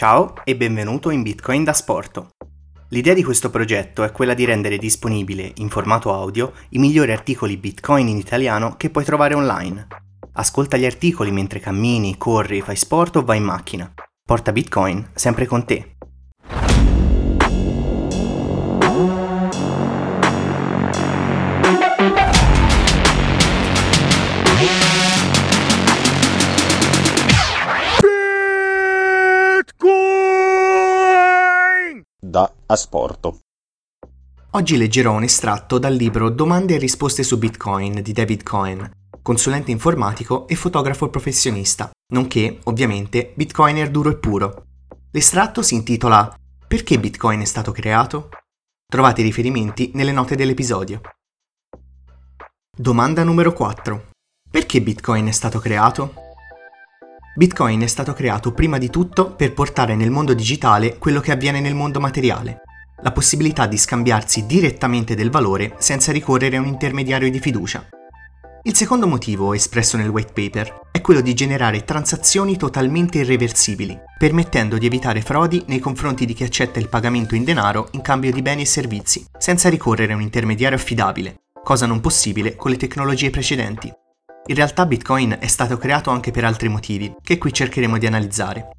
Ciao e benvenuto in Bitcoin da Sporto. L'idea di questo progetto è quella di rendere disponibile, in formato audio, i migliori articoli Bitcoin in italiano che puoi trovare online. Ascolta gli articoli mentre cammini, corri, fai sport o vai in macchina. Porta Bitcoin sempre con te. Da Asporto. Oggi leggerò un estratto dal libro Domande e risposte su Bitcoin di David Cohen, consulente informatico e fotografo professionista, nonché, ovviamente, bitcoiner duro e puro. L'estratto si intitola Perché Bitcoin è stato creato? Trovate i riferimenti nelle note dell'episodio. Domanda numero 4. Perché Bitcoin è stato creato? Bitcoin è stato creato prima di tutto per portare nel mondo digitale quello che avviene nel mondo materiale, la possibilità di scambiarsi direttamente del valore senza ricorrere a un intermediario di fiducia. Il secondo motivo, espresso nel white paper, è quello di generare transazioni totalmente irreversibili, permettendo di evitare frodi nei confronti di chi accetta il pagamento in denaro in cambio di beni e servizi, senza ricorrere a un intermediario affidabile, cosa non possibile con le tecnologie precedenti. In realtà Bitcoin è stato creato anche per altri motivi, che qui cercheremo di analizzare.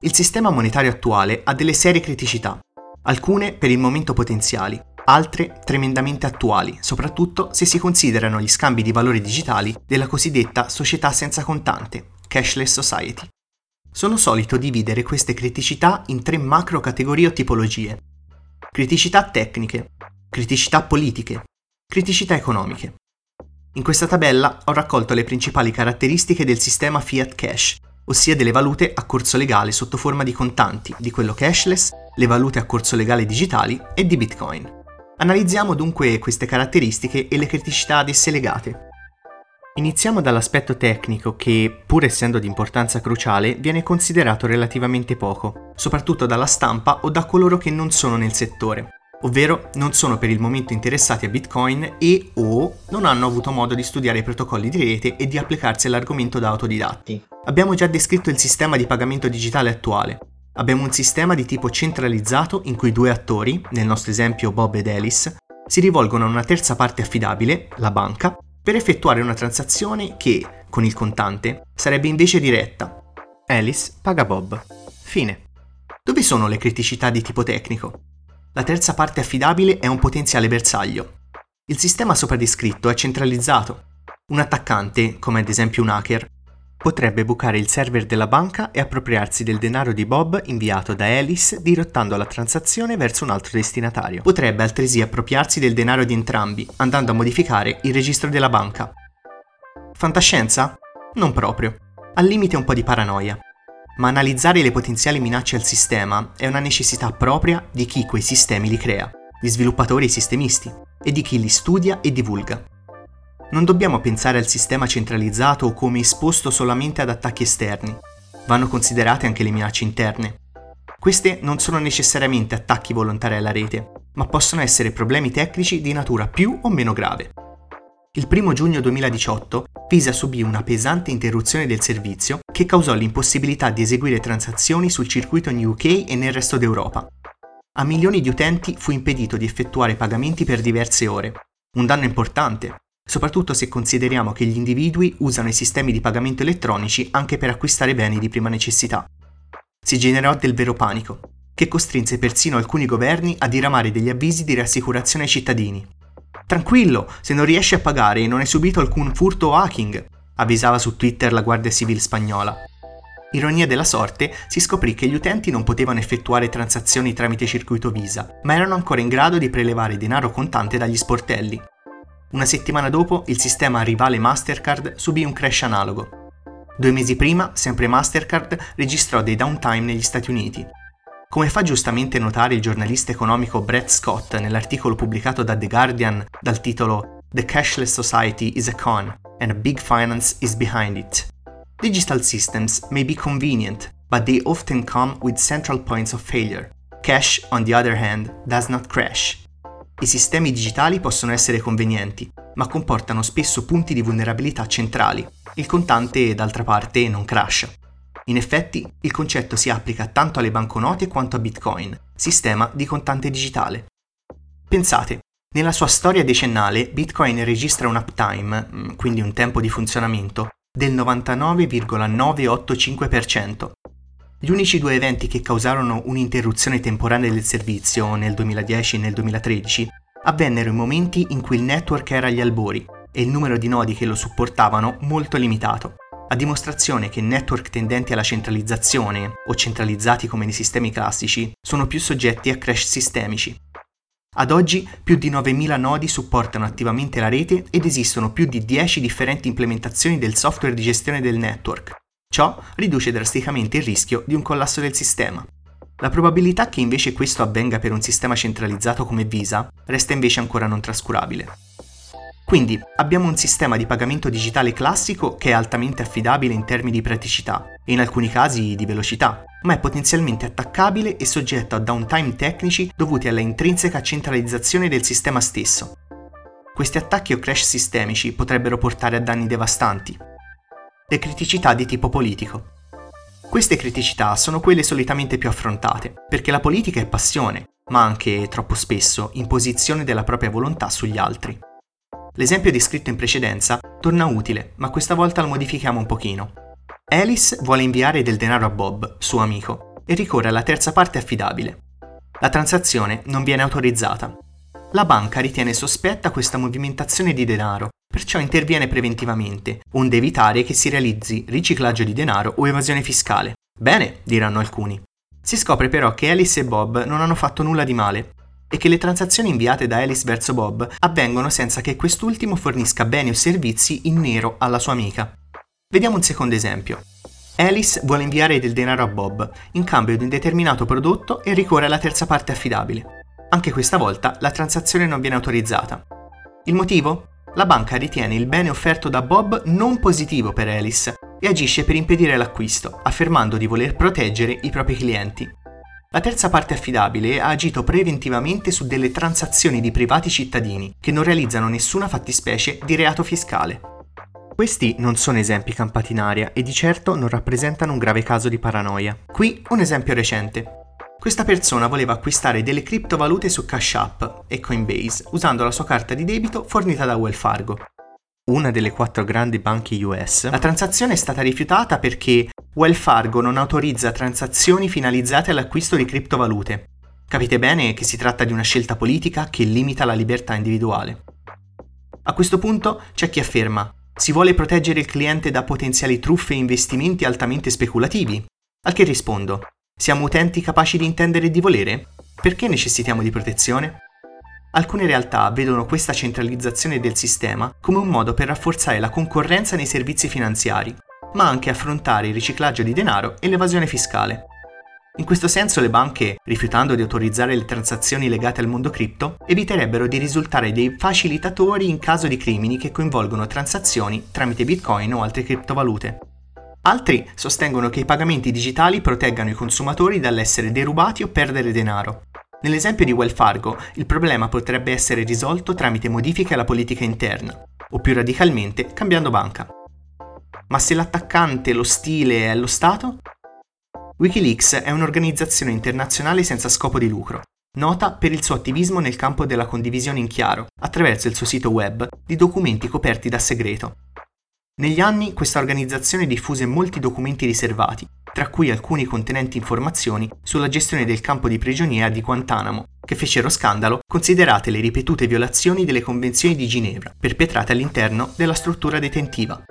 Il sistema monetario attuale ha delle serie criticità, alcune per il momento potenziali, altre tremendamente attuali, soprattutto se si considerano gli scambi di valori digitali della cosiddetta società senza contante, cashless society. Sono solito dividere queste criticità in tre macro categorie o tipologie. Criticità tecniche, criticità politiche, criticità economiche. In questa tabella ho raccolto le principali caratteristiche del sistema fiat cash, ossia delle valute a corso legale sotto forma di contanti, di quello cashless, le valute a corso legale digitali e di Bitcoin. Analizziamo dunque queste caratteristiche e le criticità ad esse legate. Iniziamo dall'aspetto tecnico che, pur essendo di importanza cruciale, viene considerato relativamente poco, soprattutto dalla stampa o da coloro che non sono nel settore ovvero non sono per il momento interessati a Bitcoin e o non hanno avuto modo di studiare i protocolli di rete e di applicarsi all'argomento da autodidatti. Abbiamo già descritto il sistema di pagamento digitale attuale. Abbiamo un sistema di tipo centralizzato in cui due attori, nel nostro esempio Bob ed Alice, si rivolgono a una terza parte affidabile, la banca, per effettuare una transazione che, con il contante, sarebbe invece diretta. Alice paga Bob. Fine. Dove sono le criticità di tipo tecnico? La terza parte affidabile è un potenziale bersaglio. Il sistema sopra descritto è centralizzato. Un attaccante, come ad esempio un hacker, potrebbe bucare il server della banca e appropriarsi del denaro di Bob inviato da Alice dirottando la transazione verso un altro destinatario. Potrebbe altresì appropriarsi del denaro di entrambi, andando a modificare il registro della banca. Fantascienza? Non proprio. Al limite un po' di paranoia ma analizzare le potenziali minacce al sistema è una necessità propria di chi quei sistemi li crea, gli sviluppatori e i sistemisti, e di chi li studia e divulga. Non dobbiamo pensare al sistema centralizzato come esposto solamente ad attacchi esterni, vanno considerate anche le minacce interne. Queste non sono necessariamente attacchi volontari alla rete, ma possono essere problemi tecnici di natura più o meno grave. Il 1 giugno 2018 Visa subì una pesante interruzione del servizio che causò l'impossibilità di eseguire transazioni sul circuito in UK e nel resto d'Europa. A milioni di utenti fu impedito di effettuare pagamenti per diverse ore, un danno importante, soprattutto se consideriamo che gli individui usano i sistemi di pagamento elettronici anche per acquistare beni di prima necessità. Si generò del vero panico, che costrinse persino alcuni governi a diramare degli avvisi di rassicurazione ai cittadini, Tranquillo, se non riesci a pagare non hai subito alcun furto o hacking, avvisava su Twitter la Guardia Civile spagnola. Ironia della sorte, si scoprì che gli utenti non potevano effettuare transazioni tramite circuito Visa, ma erano ancora in grado di prelevare denaro contante dagli sportelli. Una settimana dopo, il sistema rivale Mastercard subì un crash analogo. Due mesi prima, sempre Mastercard registrò dei downtime negli Stati Uniti, come fa giustamente notare il giornalista economico Brett Scott nell'articolo pubblicato da The Guardian dal titolo The Cashless Society is a Con and Big Finance is Behind It. Digital systems may be convenient, but they often come with central points of failure. Cash, on the other hand, does not crash. I sistemi digitali possono essere convenienti, ma comportano spesso punti di vulnerabilità centrali. Il contante, d'altra parte, non crasha. In effetti, il concetto si applica tanto alle banconote quanto a Bitcoin, sistema di contante digitale. Pensate, nella sua storia decennale Bitcoin registra un uptime, mm, quindi un tempo di funzionamento, del 99,985%. Gli unici due eventi che causarono un'interruzione temporanea del servizio nel 2010 e nel 2013 avvennero in momenti in cui il network era agli albori e il numero di nodi che lo supportavano molto limitato, a dimostrazione che network tendenti alla centralizzazione o centralizzati come nei sistemi classici sono più soggetti a crash sistemici. Ad oggi più di 9.000 nodi supportano attivamente la rete ed esistono più di 10 differenti implementazioni del software di gestione del network. Ciò riduce drasticamente il rischio di un collasso del sistema. La probabilità che invece questo avvenga per un sistema centralizzato come Visa resta invece ancora non trascurabile. Quindi abbiamo un sistema di pagamento digitale classico che è altamente affidabile in termini di praticità e in alcuni casi di velocità, ma è potenzialmente attaccabile e soggetto a downtime tecnici dovuti alla intrinseca centralizzazione del sistema stesso. Questi attacchi o crash sistemici potrebbero portare a danni devastanti. Le criticità di tipo politico. Queste criticità sono quelle solitamente più affrontate, perché la politica è passione, ma anche, troppo spesso, imposizione della propria volontà sugli altri. L'esempio descritto in precedenza torna utile, ma questa volta lo modifichiamo un pochino. Alice vuole inviare del denaro a Bob, suo amico, e ricorre alla terza parte affidabile. La transazione non viene autorizzata. La banca ritiene sospetta questa movimentazione di denaro, perciò interviene preventivamente, onde evitare che si realizzi riciclaggio di denaro o evasione fiscale. Bene, diranno alcuni. Si scopre però che Alice e Bob non hanno fatto nulla di male e che le transazioni inviate da Alice verso Bob avvengono senza che quest'ultimo fornisca beni o servizi in nero alla sua amica. Vediamo un secondo esempio. Alice vuole inviare del denaro a Bob in cambio di un determinato prodotto e ricorre alla terza parte affidabile. Anche questa volta la transazione non viene autorizzata. Il motivo? La banca ritiene il bene offerto da Bob non positivo per Alice e agisce per impedire l'acquisto, affermando di voler proteggere i propri clienti. La terza parte affidabile ha agito preventivamente su delle transazioni di privati cittadini che non realizzano nessuna fattispecie di reato fiscale. Questi non sono esempi campati in aria e di certo non rappresentano un grave caso di paranoia. Qui un esempio recente. Questa persona voleva acquistare delle criptovalute su Cash App e Coinbase usando la sua carta di debito fornita da Wells Fargo una delle quattro grandi banche US, la transazione è stata rifiutata perché Wells Fargo non autorizza transazioni finalizzate all'acquisto di criptovalute. Capite bene che si tratta di una scelta politica che limita la libertà individuale. A questo punto c'è chi afferma si vuole proteggere il cliente da potenziali truffe e investimenti altamente speculativi. Al che rispondo, siamo utenti capaci di intendere e di volere? Perché necessitiamo di protezione? Alcune realtà vedono questa centralizzazione del sistema come un modo per rafforzare la concorrenza nei servizi finanziari, ma anche affrontare il riciclaggio di denaro e l'evasione fiscale. In questo senso le banche, rifiutando di autorizzare le transazioni legate al mondo cripto, eviterebbero di risultare dei facilitatori in caso di crimini che coinvolgono transazioni tramite bitcoin o altre criptovalute. Altri sostengono che i pagamenti digitali proteggano i consumatori dall'essere derubati o perdere denaro, Nell'esempio di Wells Fargo, il problema potrebbe essere risolto tramite modifiche alla politica interna, o più radicalmente cambiando banca. Ma se l'attaccante, lo stile è lo Stato? Wikileaks è un'organizzazione internazionale senza scopo di lucro, nota per il suo attivismo nel campo della condivisione in chiaro, attraverso il suo sito web, di documenti coperti da segreto. Negli anni questa organizzazione diffuse molti documenti riservati, tra cui alcuni contenenti informazioni sulla gestione del campo di prigionia di Guantanamo, che fecero scandalo considerate le ripetute violazioni delle convenzioni di Ginevra perpetrate all'interno della struttura detentiva.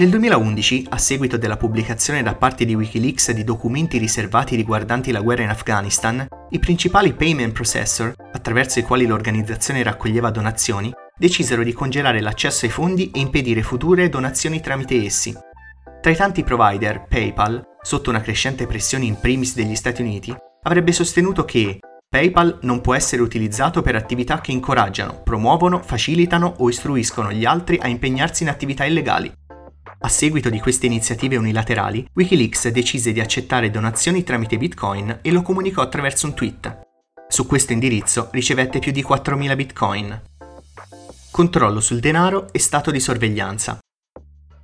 Nel 2011, a seguito della pubblicazione da parte di Wikileaks di documenti riservati riguardanti la guerra in Afghanistan, i principali payment processor, attraverso i quali l'organizzazione raccoglieva donazioni, decisero di congelare l'accesso ai fondi e impedire future donazioni tramite essi, tra i tanti provider, PayPal, sotto una crescente pressione in primis degli Stati Uniti, avrebbe sostenuto che PayPal non può essere utilizzato per attività che incoraggiano, promuovono, facilitano o istruiscono gli altri a impegnarsi in attività illegali. A seguito di queste iniziative unilaterali, Wikileaks decise di accettare donazioni tramite Bitcoin e lo comunicò attraverso un tweet. Su questo indirizzo ricevette più di 4.000 Bitcoin. Controllo sul denaro e stato di sorveglianza.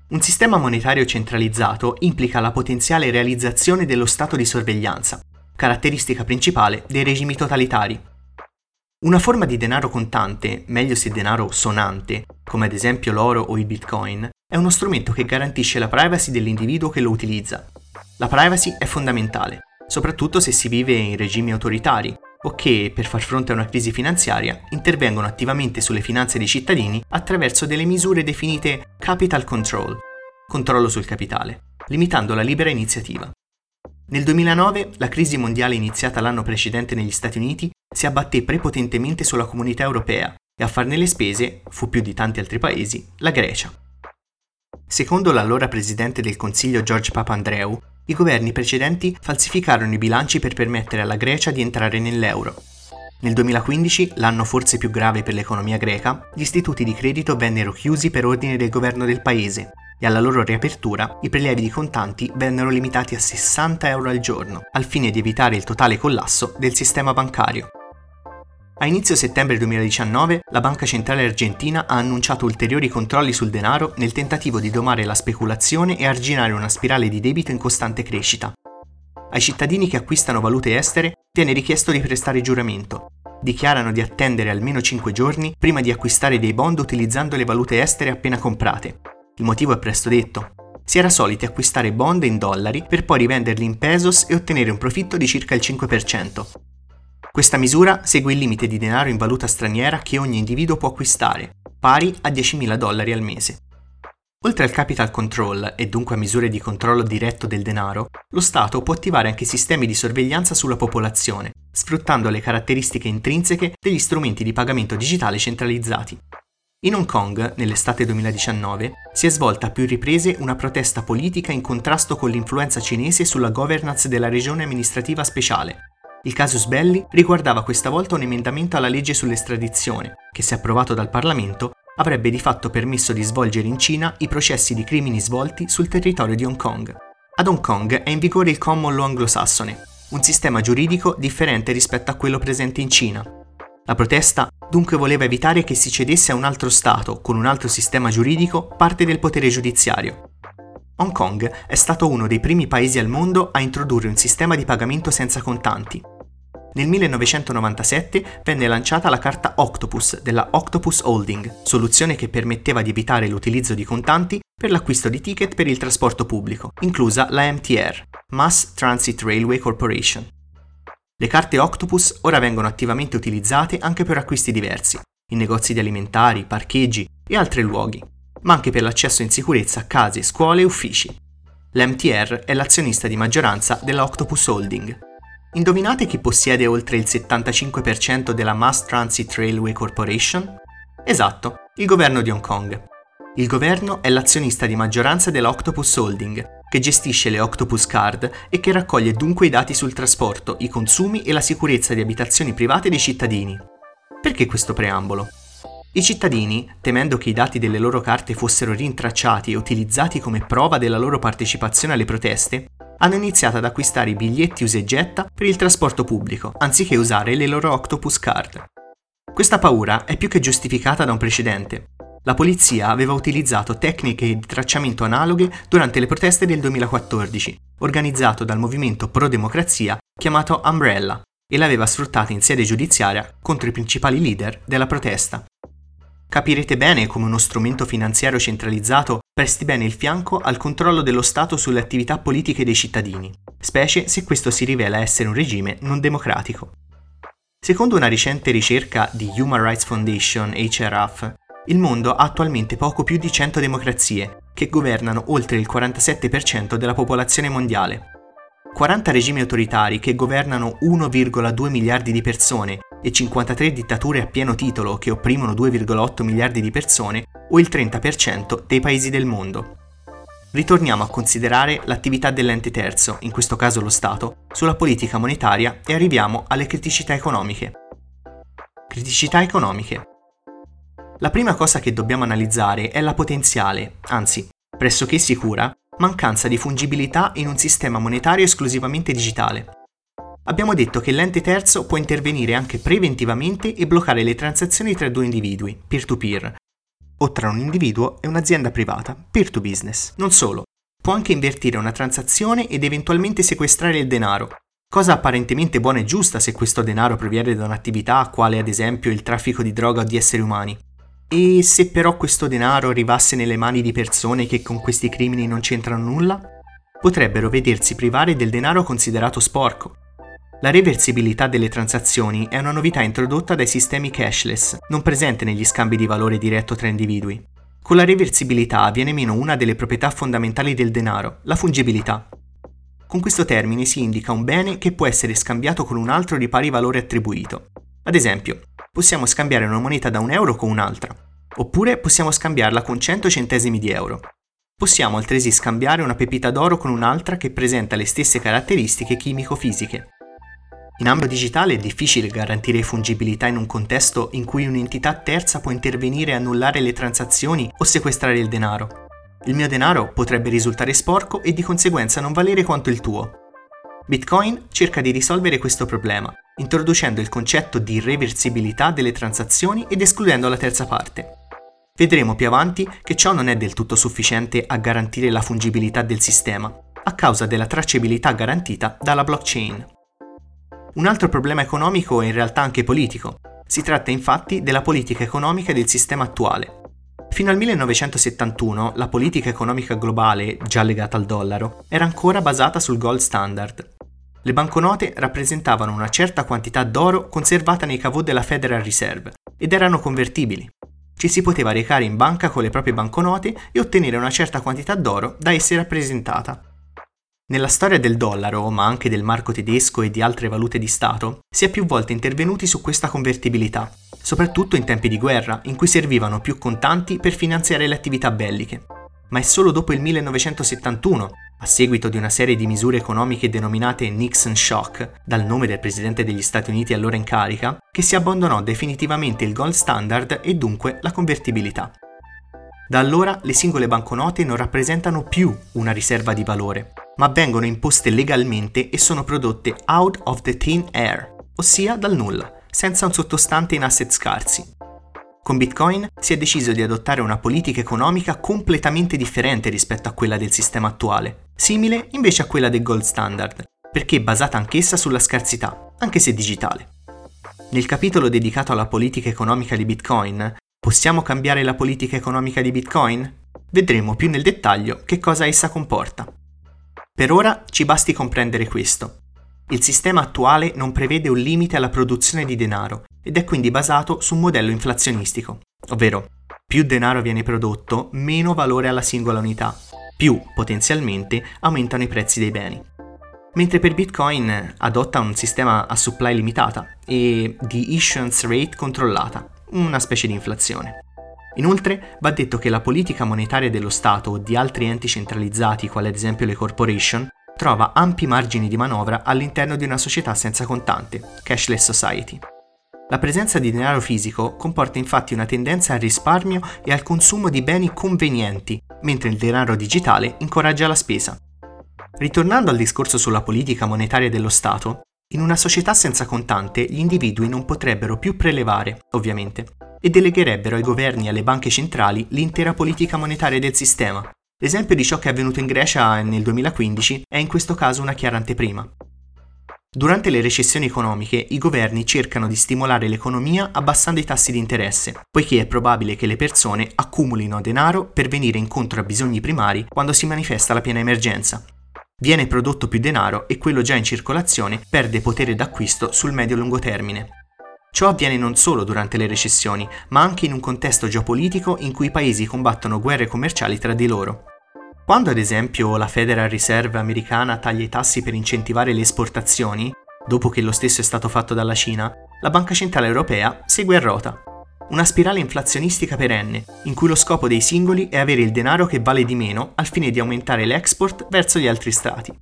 Un sistema monetario centralizzato implica la potenziale realizzazione dello stato di sorveglianza, caratteristica principale dei regimi totalitari. Una forma di denaro contante, meglio se denaro sonante, come ad esempio l'oro o il bitcoin, è uno strumento che garantisce la privacy dell'individuo che lo utilizza. La privacy è fondamentale, soprattutto se si vive in regimi autoritari o che, per far fronte a una crisi finanziaria, intervengono attivamente sulle finanze dei cittadini attraverso delle misure definite capital control, controllo sul capitale, limitando la libera iniziativa. Nel 2009 la crisi mondiale iniziata l'anno precedente negli Stati Uniti si abbatté prepotentemente sulla comunità europea e a farne le spese, fu più di tanti altri paesi, la Grecia. Secondo l'allora presidente del Consiglio George Papandreou, i governi precedenti falsificarono i bilanci per permettere alla Grecia di entrare nell'euro. Nel 2015, l'anno forse più grave per l'economia greca, gli istituti di credito vennero chiusi per ordine del governo del paese e alla loro riapertura i prelievi di contanti vennero limitati a 60 euro al giorno, al fine di evitare il totale collasso del sistema bancario. A inizio settembre 2019 la Banca Centrale Argentina ha annunciato ulteriori controlli sul denaro nel tentativo di domare la speculazione e arginare una spirale di debito in costante crescita. Ai cittadini che acquistano valute estere viene richiesto di prestare giuramento. Dichiarano di attendere almeno 5 giorni prima di acquistare dei bond utilizzando le valute estere appena comprate. Il motivo è presto detto. Si era soliti acquistare bond in dollari per poi rivenderli in pesos e ottenere un profitto di circa il 5%. Questa misura segue il limite di denaro in valuta straniera che ogni individuo può acquistare, pari a 10.000 dollari al mese. Oltre al capital control e dunque a misure di controllo diretto del denaro, lo Stato può attivare anche sistemi di sorveglianza sulla popolazione, sfruttando le caratteristiche intrinseche degli strumenti di pagamento digitale centralizzati. In Hong Kong, nell'estate 2019, si è svolta a più riprese una protesta politica in contrasto con l'influenza cinese sulla governance della regione amministrativa speciale, il casus belli riguardava questa volta un emendamento alla legge sull'estradizione, che se approvato dal Parlamento avrebbe di fatto permesso di svolgere in Cina i processi di crimini svolti sul territorio di Hong Kong. Ad Hong Kong è in vigore il common law anglosassone, un sistema giuridico differente rispetto a quello presente in Cina. La protesta dunque voleva evitare che si cedesse a un altro Stato, con un altro sistema giuridico, parte del potere giudiziario. Hong Kong è stato uno dei primi paesi al mondo a introdurre un sistema di pagamento senza contanti, nel 1997 venne lanciata la carta Octopus della Octopus Holding, soluzione che permetteva di evitare l'utilizzo di contanti per l'acquisto di ticket per il trasporto pubblico, inclusa la MTR, Mass Transit Railway Corporation. Le carte Octopus ora vengono attivamente utilizzate anche per acquisti diversi, in negozi di alimentari, parcheggi e altri luoghi, ma anche per l'accesso in sicurezza a case, scuole e uffici. L'MTR è l'azionista di maggioranza della Octopus Holding, Indovinate chi possiede oltre il 75% della Mass Transit Railway Corporation? Esatto, il governo di Hong Kong. Il governo è l'azionista di maggioranza della Octopus Holding, che gestisce le Octopus Card e che raccoglie dunque i dati sul trasporto, i consumi e la sicurezza di abitazioni private dei cittadini. Perché questo preambolo? I cittadini, temendo che i dati delle loro carte fossero rintracciati e utilizzati come prova della loro partecipazione alle proteste, hanno iniziato ad acquistare i biglietti usa e getta per il trasporto pubblico, anziché usare le loro Octopus Card. Questa paura è più che giustificata da un precedente. La polizia aveva utilizzato tecniche di tracciamento analoghe durante le proteste del 2014, organizzato dal movimento pro-democrazia chiamato Umbrella, e l'aveva sfruttata in sede giudiziaria contro i principali leader della protesta. Capirete bene come uno strumento finanziario centralizzato presti bene il fianco al controllo dello Stato sulle attività politiche dei cittadini, specie se questo si rivela essere un regime non democratico. Secondo una recente ricerca di Human Rights Foundation HRF, il mondo ha attualmente poco più di 100 democrazie, che governano oltre il 47% della popolazione mondiale. 40 regimi autoritari che governano 1,2 miliardi di persone e 53 dittature a pieno titolo che opprimono 2,8 miliardi di persone o il 30% dei paesi del mondo. Ritorniamo a considerare l'attività dell'ente terzo, in questo caso lo Stato, sulla politica monetaria e arriviamo alle criticità economiche. Criticità economiche. La prima cosa che dobbiamo analizzare è la potenziale, anzi, pressoché sicura, mancanza di fungibilità in un sistema monetario esclusivamente digitale. Abbiamo detto che l'ente terzo può intervenire anche preventivamente e bloccare le transazioni tra due individui, peer-to-peer, o tra un individuo e un'azienda privata, peer to business. Non solo, può anche invertire una transazione ed eventualmente sequestrare il denaro, cosa apparentemente buona e giusta se questo denaro proviene da un'attività quale ad esempio il traffico di droga o di esseri umani. E se però questo denaro arrivasse nelle mani di persone che con questi crimini non c'entrano nulla? Potrebbero vedersi privare del denaro considerato sporco. La reversibilità delle transazioni è una novità introdotta dai sistemi cashless, non presente negli scambi di valore diretto tra individui. Con la reversibilità viene meno una delle proprietà fondamentali del denaro, la fungibilità. Con questo termine si indica un bene che può essere scambiato con un altro di pari valore attribuito. Ad esempio, possiamo scambiare una moneta da un euro con un'altra, oppure possiamo scambiarla con 100 centesimi di euro. Possiamo altresì scambiare una pepita d'oro con un'altra che presenta le stesse caratteristiche chimico-fisiche. In ambito digitale è difficile garantire fungibilità in un contesto in cui un'entità terza può intervenire e annullare le transazioni o sequestrare il denaro. Il mio denaro potrebbe risultare sporco e di conseguenza non valere quanto il tuo. Bitcoin cerca di risolvere questo problema, introducendo il concetto di reversibilità delle transazioni ed escludendo la terza parte. Vedremo più avanti che ciò non è del tutto sufficiente a garantire la fungibilità del sistema, a causa della tracciabilità garantita dalla blockchain. Un altro problema economico è in realtà anche politico. Si tratta infatti della politica economica del sistema attuale. Fino al 1971 la politica economica globale, già legata al dollaro, era ancora basata sul gold standard, le banconote rappresentavano una certa quantità d'oro conservata nei cavò della Federal Reserve ed erano convertibili. Ci si poteva recare in banca con le proprie banconote e ottenere una certa quantità d'oro da esse rappresentata. Nella storia del dollaro, ma anche del marco tedesco e di altre valute di Stato, si è più volte intervenuti su questa convertibilità, soprattutto in tempi di guerra, in cui servivano più contanti per finanziare le attività belliche. Ma è solo dopo il 1971 a seguito di una serie di misure economiche denominate Nixon Shock, dal nome del presidente degli Stati Uniti allora in carica, che si abbandonò definitivamente il gold standard e dunque la convertibilità. Da allora le singole banconote non rappresentano più una riserva di valore, ma vengono imposte legalmente e sono prodotte out of the thin air, ossia dal nulla, senza un sottostante in asset scarsi. Con Bitcoin si è deciso di adottare una politica economica completamente differente rispetto a quella del sistema attuale, simile invece a quella del gold standard, perché basata anch'essa sulla scarsità, anche se digitale. Nel capitolo dedicato alla politica economica di Bitcoin, possiamo cambiare la politica economica di Bitcoin? Vedremo più nel dettaglio che cosa essa comporta. Per ora ci basti comprendere questo. Il sistema attuale non prevede un limite alla produzione di denaro ed è quindi basato su un modello inflazionistico, ovvero più denaro viene prodotto, meno valore alla singola unità, più potenzialmente aumentano i prezzi dei beni. Mentre per Bitcoin adotta un sistema a supply limitata e di issuance rate controllata, una specie di inflazione. Inoltre va detto che la politica monetaria dello Stato o di altri enti centralizzati, quali ad esempio le corporation, trova ampi margini di manovra all'interno di una società senza contante, cashless society. La presenza di denaro fisico comporta infatti una tendenza al risparmio e al consumo di beni convenienti, mentre il denaro digitale incoraggia la spesa. Ritornando al discorso sulla politica monetaria dello Stato, in una società senza contante gli individui non potrebbero più prelevare, ovviamente, e delegherebbero ai governi e alle banche centrali l'intera politica monetaria del sistema. L'esempio di ciò che è avvenuto in Grecia nel 2015 è in questo caso una chiara anteprima. Durante le recessioni economiche i governi cercano di stimolare l'economia abbassando i tassi di interesse, poiché è probabile che le persone accumulino denaro per venire incontro a bisogni primari quando si manifesta la piena emergenza. Viene prodotto più denaro e quello già in circolazione perde potere d'acquisto sul medio-lungo termine. Ciò avviene non solo durante le recessioni, ma anche in un contesto geopolitico in cui i paesi combattono guerre commerciali tra di loro. Quando ad esempio la Federal Reserve americana taglia i tassi per incentivare le esportazioni, dopo che lo stesso è stato fatto dalla Cina, la Banca Centrale Europea segue a rota. Una spirale inflazionistica perenne, in cui lo scopo dei singoli è avere il denaro che vale di meno al fine di aumentare l'export verso gli altri stati.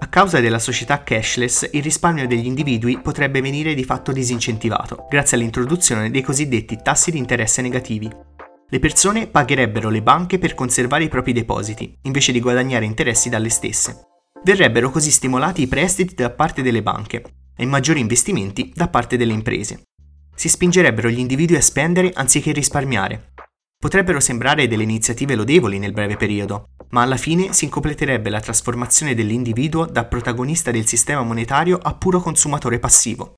A causa della società cashless, il risparmio degli individui potrebbe venire di fatto disincentivato, grazie all'introduzione dei cosiddetti tassi di interesse negativi, le persone pagherebbero le banche per conservare i propri depositi, invece di guadagnare interessi dalle stesse. Verrebbero così stimolati i prestiti da parte delle banche e maggiori investimenti da parte delle imprese. Si spingerebbero gli individui a spendere anziché risparmiare. Potrebbero sembrare delle iniziative lodevoli nel breve periodo, ma alla fine si incompleterebbe la trasformazione dell'individuo da protagonista del sistema monetario a puro consumatore passivo.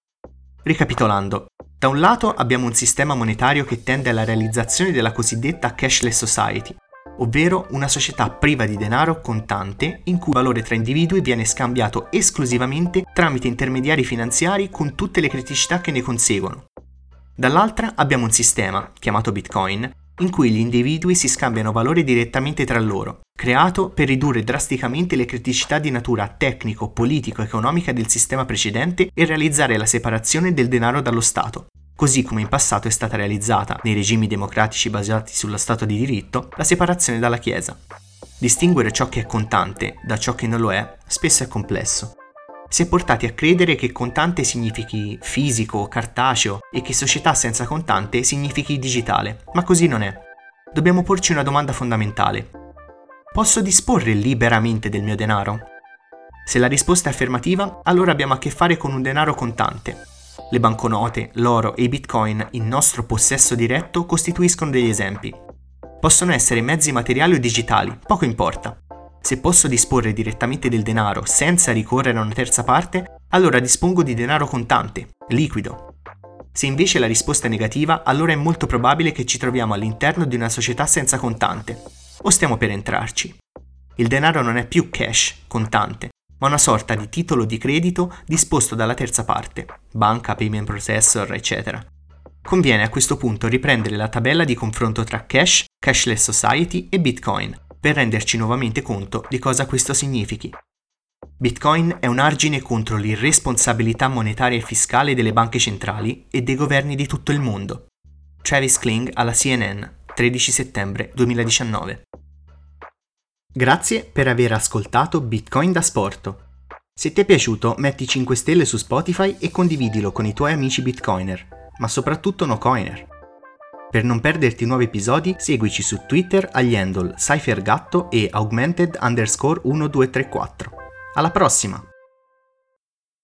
Ricapitolando, da un lato abbiamo un sistema monetario che tende alla realizzazione della cosiddetta cashless society, ovvero una società priva di denaro contante in cui il valore tra individui viene scambiato esclusivamente tramite intermediari finanziari con tutte le criticità che ne conseguono. Dall'altra abbiamo un sistema, chiamato Bitcoin, in cui gli individui si scambiano valore direttamente tra loro, creato per ridurre drasticamente le criticità di natura tecnico, politico, economica del sistema precedente e realizzare la separazione del denaro dallo Stato, così come in passato è stata realizzata, nei regimi democratici basati sullo Stato di diritto, la separazione dalla Chiesa. Distinguere ciò che è contante da ciò che non lo è spesso è complesso. Si è portati a credere che contante significhi fisico, cartaceo e che società senza contante significhi digitale, ma così non è. Dobbiamo porci una domanda fondamentale. Posso disporre liberamente del mio denaro? Se la risposta è affermativa, allora abbiamo a che fare con un denaro contante. Le banconote, l'oro e i bitcoin in nostro possesso diretto costituiscono degli esempi. Possono essere mezzi materiali o digitali, poco importa. Se posso disporre direttamente del denaro senza ricorrere a una terza parte, allora dispongo di denaro contante, liquido. Se invece la risposta è negativa, allora è molto probabile che ci troviamo all'interno di una società senza contante, o stiamo per entrarci. Il denaro non è più cash, contante, ma una sorta di titolo di credito disposto dalla terza parte, banca, payment processor, eccetera. Conviene a questo punto riprendere la tabella di confronto tra cash, cashless society e bitcoin per renderci nuovamente conto di cosa questo significhi. Bitcoin è un argine contro l'irresponsabilità monetaria e fiscale delle banche centrali e dei governi di tutto il mondo. Travis Kling alla CNN, 13 settembre 2019. Grazie per aver ascoltato Bitcoin da Sporto. Se ti è piaciuto metti 5 stelle su Spotify e condividilo con i tuoi amici bitcoiner, ma soprattutto no coiner. Per non perderti nuovi episodi, seguici su Twitter agli handle CypherGatto e augmented underscore 1234. Alla prossima!